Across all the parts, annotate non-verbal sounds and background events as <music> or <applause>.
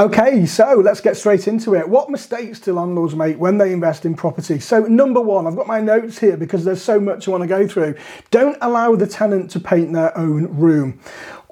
Okay, so let's get straight into it. What mistakes do landlords make when they invest in property? So, number one, I've got my notes here because there's so much I want to go through. Don't allow the tenant to paint their own room.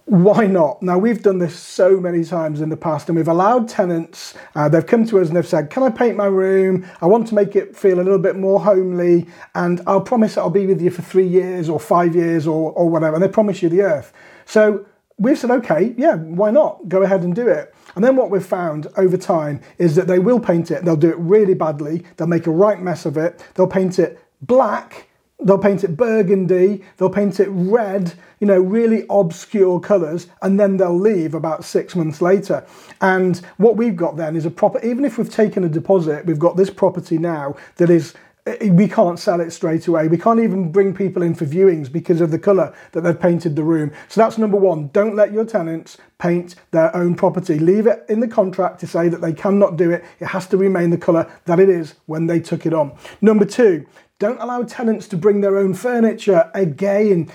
Why not? Now, we've done this so many times in the past, and we've allowed tenants, uh, they've come to us and they've said, Can I paint my room? I want to make it feel a little bit more homely, and I'll promise I'll be with you for three years or five years or, or whatever. And they promise you the earth. So, we've said, Okay, yeah, why not? Go ahead and do it. And then what we've found over time is that they will paint it, they'll do it really badly, they'll make a right mess of it, they'll paint it black, they'll paint it burgundy, they'll paint it red, you know, really obscure colours, and then they'll leave about six months later. And what we've got then is a proper, even if we've taken a deposit, we've got this property now that is Eh, we can't sell it straight away. We can't even bring people in for viewings because of the colour that they've painted the room. So that's number one. Don't let your tenants paint their own property. Leave it in the contract to say that they cannot do it. It has to remain the colour that it is when they took it on. Number two, don't allow tenants to bring their own furniture. Again,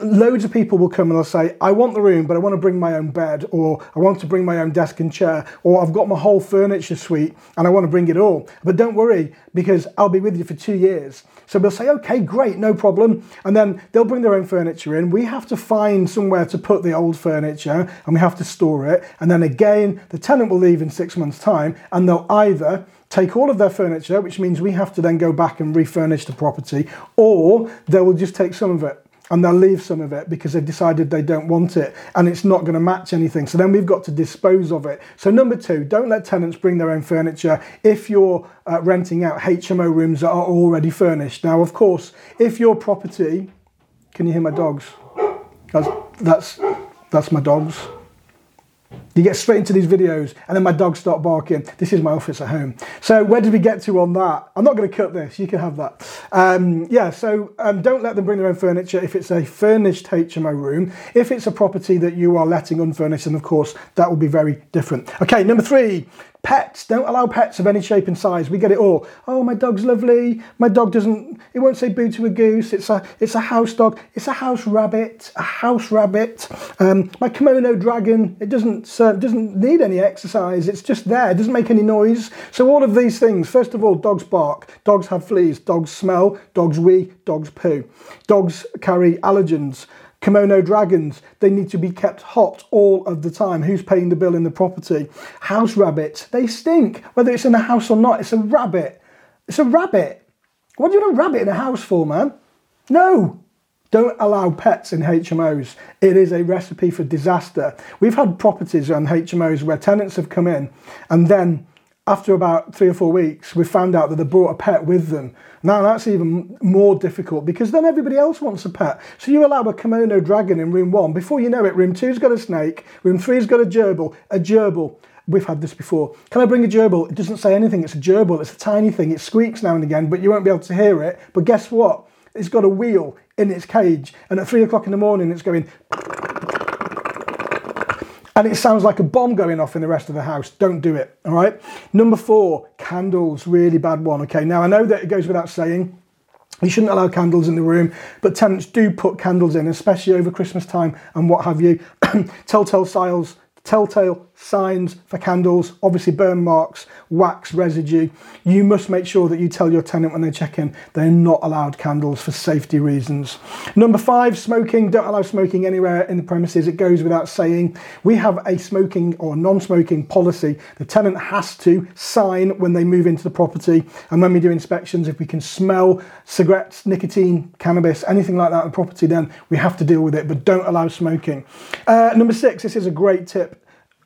loads of people will come and they'll say, I want the room, but I want to bring my own bed, or I want to bring my own desk and chair, or I've got my whole furniture suite and I want to bring it all. But don't worry, because I'll be with you for two years. So we'll say, okay, great, no problem. And then they'll bring their own furniture in. We have to find somewhere to put the old furniture and we have to store it. And then again, the tenant will leave in six months' time and they'll either take all of their furniture, which means we have to then go back and refurnish the property, or they will just take some of it and they'll leave some of it because they've decided they don't want it and it's not going to match anything. So then we've got to dispose of it. So, number two, don't let tenants bring their own furniture if you're uh, renting out HMO rooms that are already furnished. Now, of course, if your property, can you hear my dogs? That's, that's, that's my dogs. You get straight into these videos, and then my dogs start barking. This is my office at home. So where did we get to on that? I'm not going to cut this. You can have that. Um, yeah. So um, don't let them bring their own furniture if it's a furnished HMO room. If it's a property that you are letting unfurnished, and of course that will be very different. Okay. Number three. Pets, don't allow pets of any shape and size. We get it all. Oh, my dog's lovely. My dog doesn't, it won't say boo to a goose. It's a, it's a house dog. It's a house rabbit, a house rabbit. Um, my Komodo dragon, it doesn't, uh, doesn't need any exercise. It's just there. It doesn't make any noise. So all of these things, first of all, dogs bark. Dogs have fleas. Dogs smell. Dogs wee. Dogs poo. Dogs carry allergens. Komodo dragons, they need to be kept hot all of the time. Who's paying the bill in the property? House rabbits, they stink. Whether it's in a house or not, it's a rabbit. It's a rabbit. What do you want a rabbit in a house for, man? No. Don't allow pets in HMOs. It is a recipe for disaster. We've had properties on HMOs where tenants have come in and then after about three or four weeks, we found out that they brought a pet with them. Now that's even more difficult because then everybody else wants a pet. So you allow a Komodo dragon in room one. Before you know it, room two's got a snake, room three's got a gerbil. A gerbil. We've had this before. Can I bring a gerbil? It doesn't say anything. It's a gerbil. It's a tiny thing. It squeaks now and again, but you won't be able to hear it. But guess what? It's got a wheel in its cage, and at three o'clock in the morning, it's going and it sounds like a bomb going off in the rest of the house. Don't do it, all right? Number four, candles, really bad one, okay? Now, I know that it goes without saying, you shouldn't allow candles in the room, but tenants do put candles in, especially over Christmas time and what have you. <clears throat> Telltale signs, telltale signs for candles, obviously burn marks, wax residue. You must make sure that you tell your tenant when they check in they're not allowed candles for safety reasons. Number five, smoking. Don't allow smoking anywhere in the premises. It goes without saying. We have a smoking or non smoking policy. The tenant has to sign when they move into the property. And when we do inspections, if we can smell cigarettes, nicotine, cannabis, anything like that in the property, then we have to deal with it. But don't allow smoking. Uh, number six, this is a great tip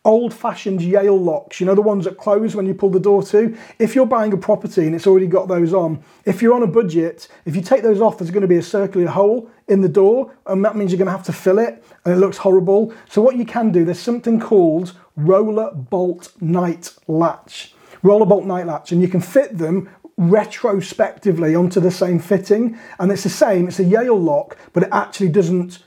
old fashioned Yale locks, you know, the ones that close when you pull the door to. If you're buying a property and it's already got those on, if you're on a budget, if you take those off, there's going to be a circular hole in the door, and that means you're going to have to fill it, and it looks horrible. So, what you can do, there's something called roller bolt night latch. Roller bolt night latch, and you can fit them retrospectively onto the same fitting, and it's the same, it's a Yale lock, but it actually doesn't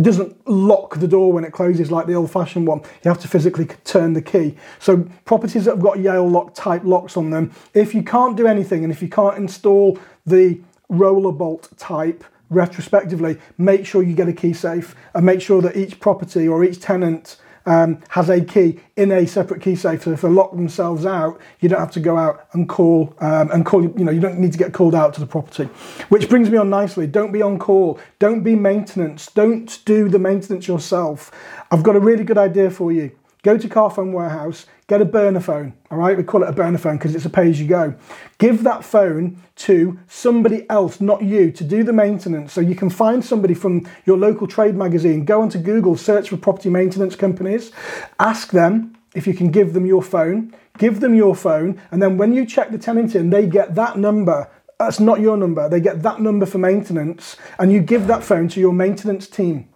doesn't lock the door when it closes like the old fashioned one. You have to physically turn the key. So properties that have got Yale lock type locks on them, if you can't do anything and if you can't install the roller bolt type retrospectively, make sure you get a key safe and make sure that each property or each tenant um, has a key in a separate key safe. So if they lock themselves out, you don't have to go out and call um, and call. You know, you don't need to get called out to the property. Which brings me on nicely. Don't be on call. Don't be maintenance. Don't do the maintenance yourself. I've got a really good idea for you. Go to Carphone Warehouse, get a burner phone. All right, we call it a burner phone because it's a pay as you go. Give that phone to somebody else, not you, to do the maintenance. So you can find somebody from your local trade magazine. Go onto Google, search for property maintenance companies, ask them if you can give them your phone. Give them your phone, and then when you check the tenant in, they get that number that's not your number. They get that number for maintenance, and you give that phone to your maintenance team.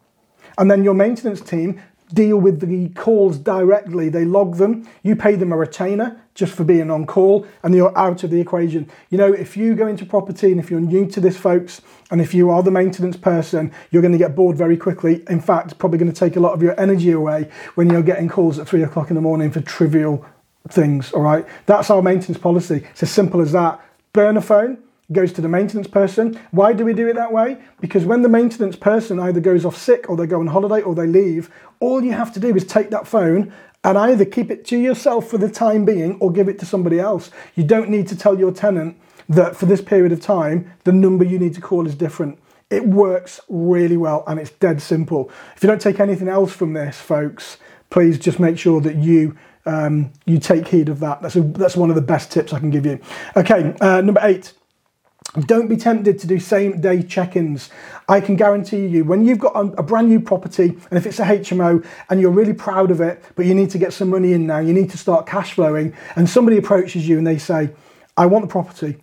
And then your maintenance team deal with the calls directly. They log them. You pay them a retainer just for being on call, and you're out of the equation. You know, if you go into property and if you're new to this, folks, and if you are the maintenance person, you're going to get bored very quickly. In fact, probably going to take a lot of your energy away when you're getting calls at three o'clock in the morning for trivial things. All right, that's our maintenance policy. It's as simple as that. Burner phone goes to the maintenance person. Why do we do it that way? Because when the maintenance person either goes off sick or they go on holiday or they leave, all you have to do is take that phone and either keep it to yourself for the time being or give it to somebody else. You don't need to tell your tenant that for this period of time, the number you need to call is different. It works really well and it's dead simple. If you don't take anything else from this, folks, please just make sure that you um, you take heed of that. That's a, that's one of the best tips I can give you. Okay, uh, number eight don't be tempted to do same day check ins. I can guarantee you, when you've got a, brand new property, and if it's a HMO and you're really proud of it, but you need to get some money in now, you need to start cash flowing, and somebody approaches you and they say, I want the property,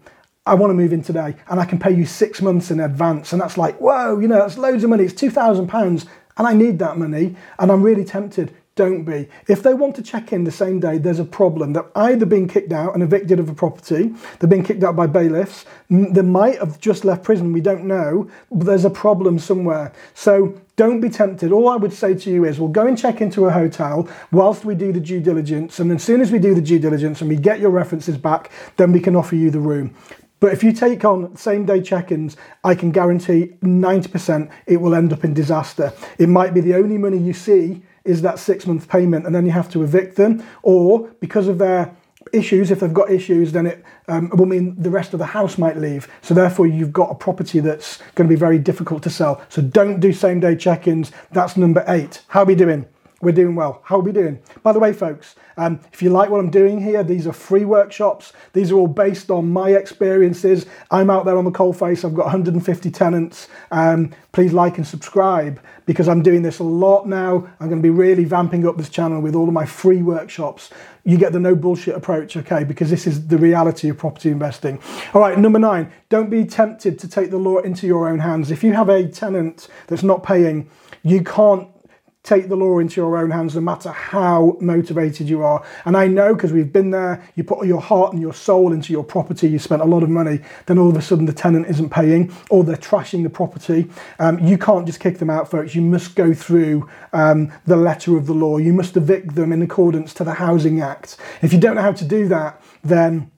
I want to move in today, and I can pay you six months in advance. And that's like, whoa, you know, that's loads of money, it's £2,000, and I need that money, and I'm really tempted don't be. If they want to check in the same day, there's a problem. They're either being kicked out and evicted of a property, they're being kicked out by bailiffs, they might have just left prison, we don't know, but there's a problem somewhere. So don't be tempted. All I would say to you is we'll go and check into a hotel whilst we do the due diligence, and as soon as we do the due diligence and we get your references back, then we can offer you the room. But if you take on same day check ins, I can guarantee 90% it will end up in disaster. It might be the only money you see is that six month payment and then you have to evict them. Or because of their issues if they've got issues then it um, will mean the rest of the house might leave. So therefore you've got a property that's going to be very difficult to sell. So don't do same day check-ins. That's number eight. How are we doing we're doing well. How are we doing? By the way, folks, um, if you like what I'm doing here, these are free workshops. These are all based on my experiences. I'm out there on the coalface. I've got 150 tenants. Um, please like and subscribe because I'm doing this a lot now. I'm going to be really vamping up this channel with all of my free workshops. You get the no bullshit approach, okay? Because this is the reality of property investing. All right, number nine, don't be tempted to take the law into your own hands. If you have a tenant that's not paying, you can't take the law into your own hands no matter how motivated you are. And I know because we've been there, you put your heart and your soul into your property, you spent a lot of money, then all of a sudden the tenant isn't paying or they're trashing the property. Um, you can't just kick them out, folks. You must go through um, the letter of the law. You must evict them in accordance to the Housing Act. If you don't know how to do that, then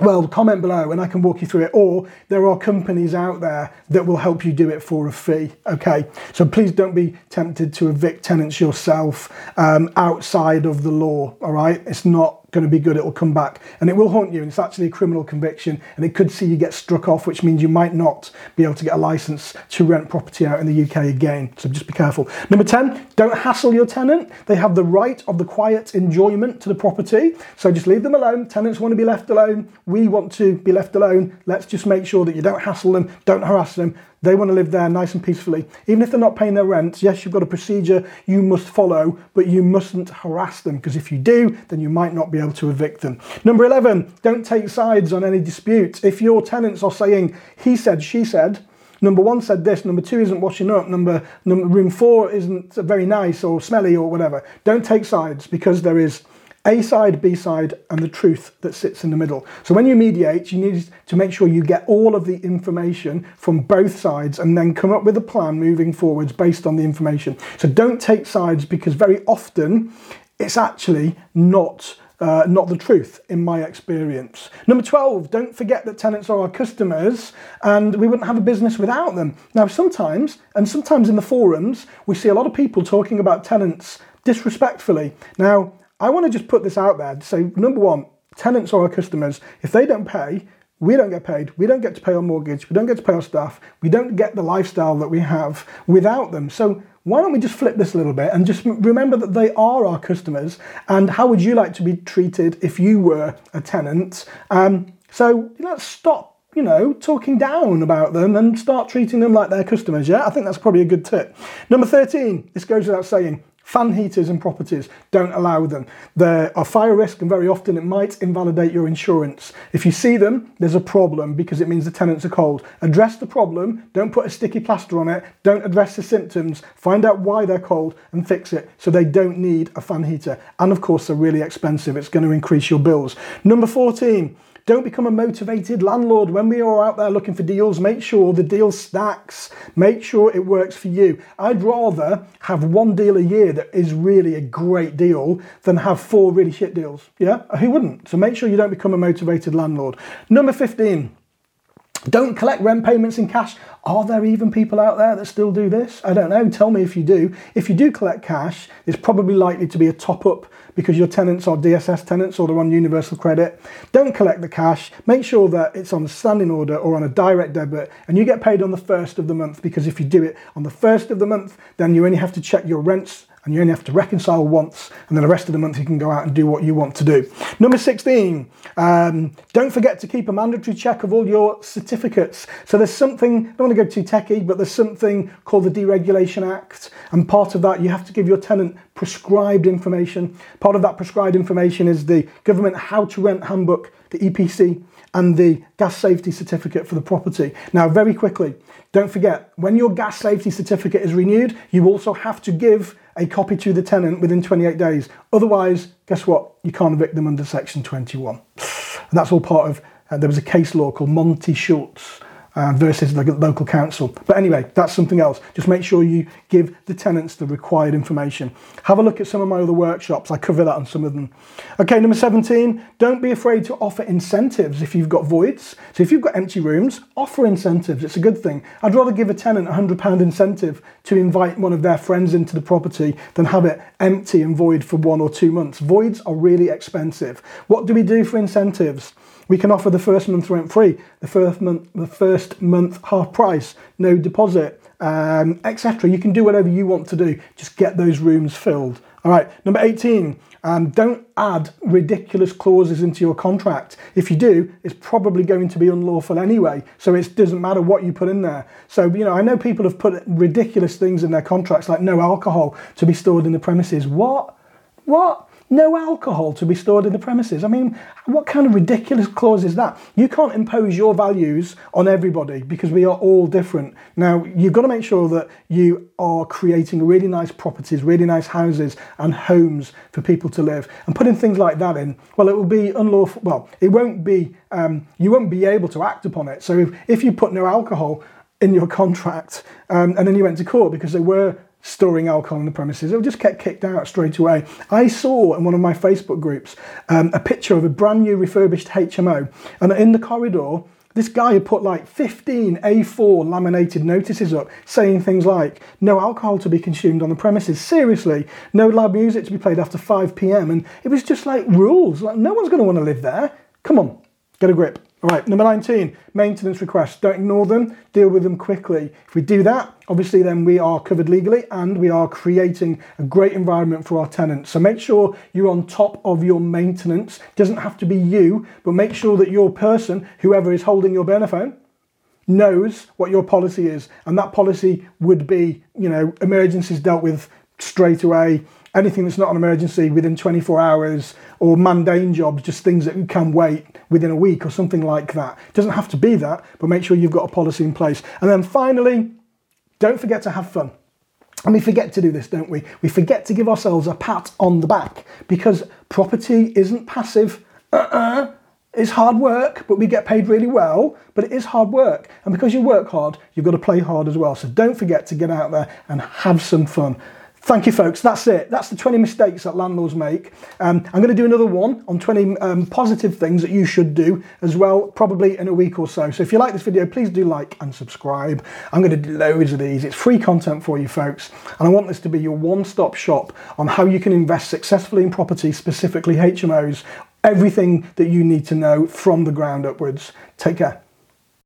well, comment below and I can walk you through it. Or there are companies out there that will help you do it for a fee. Okay, so please don't be tempted to evict tenants yourself um, outside of the law. All right, it's not going to be good, it will come back and it will haunt you. And it's actually a criminal conviction and it could see you get struck off, which means you might not be able to get a license to rent property out in the UK again. So just be careful. Number 10, don't hassle your tenant. They have the right of the quiet enjoyment to the property. So just leave them alone. Tenants want to be left alone. We want to be left alone. Let's just make sure that you don't hassle them, don't harass them. They want to live there nice and peacefully. Even if they're not paying their rent, yes, you've got a procedure you must follow, but you mustn't harass them because if you do, then you might not be able to evict them. Number 11, don't take sides on any dispute. If your tenants are saying, he said, she said, number one said this, number two isn't washing up, number, number room four isn't very nice or smelly or whatever. Don't take sides because there is a side, B side, and the truth that sits in the middle. So when you mediate, you need to make sure you get all of the information from both sides and then come up with a plan moving forwards based on the information. So don't take sides because very often it's actually not. Uh, not the truth, in my experience. Number 12, don't forget that tenants are our customers and we wouldn't have a business without them. Now, sometimes, and sometimes in the forums, we see a lot of people talking about tenants disrespectfully. Now, I want to just put this out there say number one, tenants are our customers. If they don't pay, we don't get paid. We don't get to pay our mortgage. We don't get to pay our staff. We don't get the lifestyle that we have without them. So why don't we just flip this a little bit and just remember that they are our customers and how would you like to be treated if you were a tenant? Um, so let's stop, you know, talking down about them and start treating them like their customers. Yeah, I think that's probably a good tip. Number 13, this goes without saying, Fan heaters and properties, don't allow them. There are fire risk and very often it might invalidate your insurance. If you see them, there's a problem because it means the tenants are cold. Address the problem, don't put a sticky plaster on it, don't address the symptoms, find out why they're cold and fix it so they don't need a fan heater. And of course, they're really expensive, it's going to increase your bills. Number 14, don't become a motivated landlord. When we are out there looking for deals, make sure the deal stacks. Make sure it works for you. I'd rather have one deal a year that is really a great deal than have four really shit deals. Yeah? Who wouldn't? So make sure you don't become a motivated landlord. Number 15. Don't collect rent payments in cash. Are there even people out there that still do this? I don't know. Tell me if you do. If you do collect cash, it's probably likely to be a top up because your tenants are DSS tenants or they're on universal credit. Don't collect the cash. Make sure that it's on a standing order or on a direct debit and you get paid on the first of the month because if you do it on the first of the month, then you only have to check your rents and you only have to reconcile once, and then the rest of the month you can go out and do what you want to do. Number 16, um, don't forget to keep a mandatory check of all your certificates. So there's something, I don't want to go too techie, but there's something called the Deregulation Act, and part of that you have to give your tenant prescribed information. Part of that prescribed information is the Government How to Rent Handbook, the EPC, and the gas safety certificate for the property. Now, very quickly, don't forget, when your gas safety certificate is renewed, you also have to give a copy to the tenant within 28 days. Otherwise, guess what? You can't evict them under Section 21. And that's all part of, uh, there was a case law called Monty Shooltz uh, versus the local council. But anyway, that's something else. Just make sure you give the tenants the required information. Have a look at some of my other workshops. I cover that on some of them. Okay, number 17, don't be afraid to offer incentives if you've got voids. So if you've got empty rooms, offer incentives. It's a good thing. I'd rather give a tenant a £100 incentive to invite one of their friends into the property than have it empty and void for one or two months. Voids are really expensive. What do we do for incentives? We can offer the first month rent free, the first month, the first month half price, no deposit, um, etc. You can do whatever you want to do. Just get those rooms filled. All right. Number 18. Um, don't add ridiculous clauses into your contract. If you do, it's probably going to be unlawful anyway. So it doesn't matter what you put in there. So, you know, I know people have put ridiculous things in their contracts like no alcohol to be stored in the premises. What? What? No alcohol to be stored in the premises. I mean, what kind of ridiculous clause is that? You can't impose your values on everybody because we are all different. Now, you've got to make sure that you are creating really nice properties, really nice houses and homes for people to live. And putting things like that in, well, it will be unlawful. Well, it won't be, um, you won't be able to act upon it. So if, if you put no alcohol in your contract um, and then you went to court because there were storing alcohol in the premises. It would just get kicked out straight away. I saw in one of my Facebook groups um, a picture of a brand new refurbished HMO, and in the corridor, this guy had put like 15 A4 laminated notices up saying things like no alcohol to be consumed on the premises. Seriously, no loud music to be played after 5 pm. And it was just like rules. Like, no one's going to want to live there. Come on, get a grip. All right, number 19, maintenance requests. Don't ignore them, deal with them quickly. If we do that, obviously then we are covered legally and we are creating a great environment for our tenants. So make sure you're on top of your maintenance. It doesn't have to be you, but make sure that your person, whoever is holding your burner phone, knows what your policy is. And that policy would be, you know, emergencies dealt with straight away, anything that's not an emergency within 24 hours, or mundane jobs, just things that can wait within a week or something like that. It doesn't have to be that, but make sure you've got a policy in place. And then finally, don't forget to have fun. And we forget to do this, don't we? We forget to give ourselves a pat on the back because property isn't passive. Uh-uh. It's hard work, but we get paid really well, but it is hard work. And because you work hard, you've got to play hard as well. So don't forget to get out there and have some fun. Thank you, folks. That's it. That's the 20 mistakes that landlords make. Um, I'm going to do another one on 20 um, positive things that you should do as well, probably in a week or so. So if you like this video, please do like and subscribe. I'm going to do loads of these. It's free content for you, folks. And I want this to be your one-stop shop on how you can invest successfully in property, specifically HMOs, everything that you need to know from the ground upwards. Take care.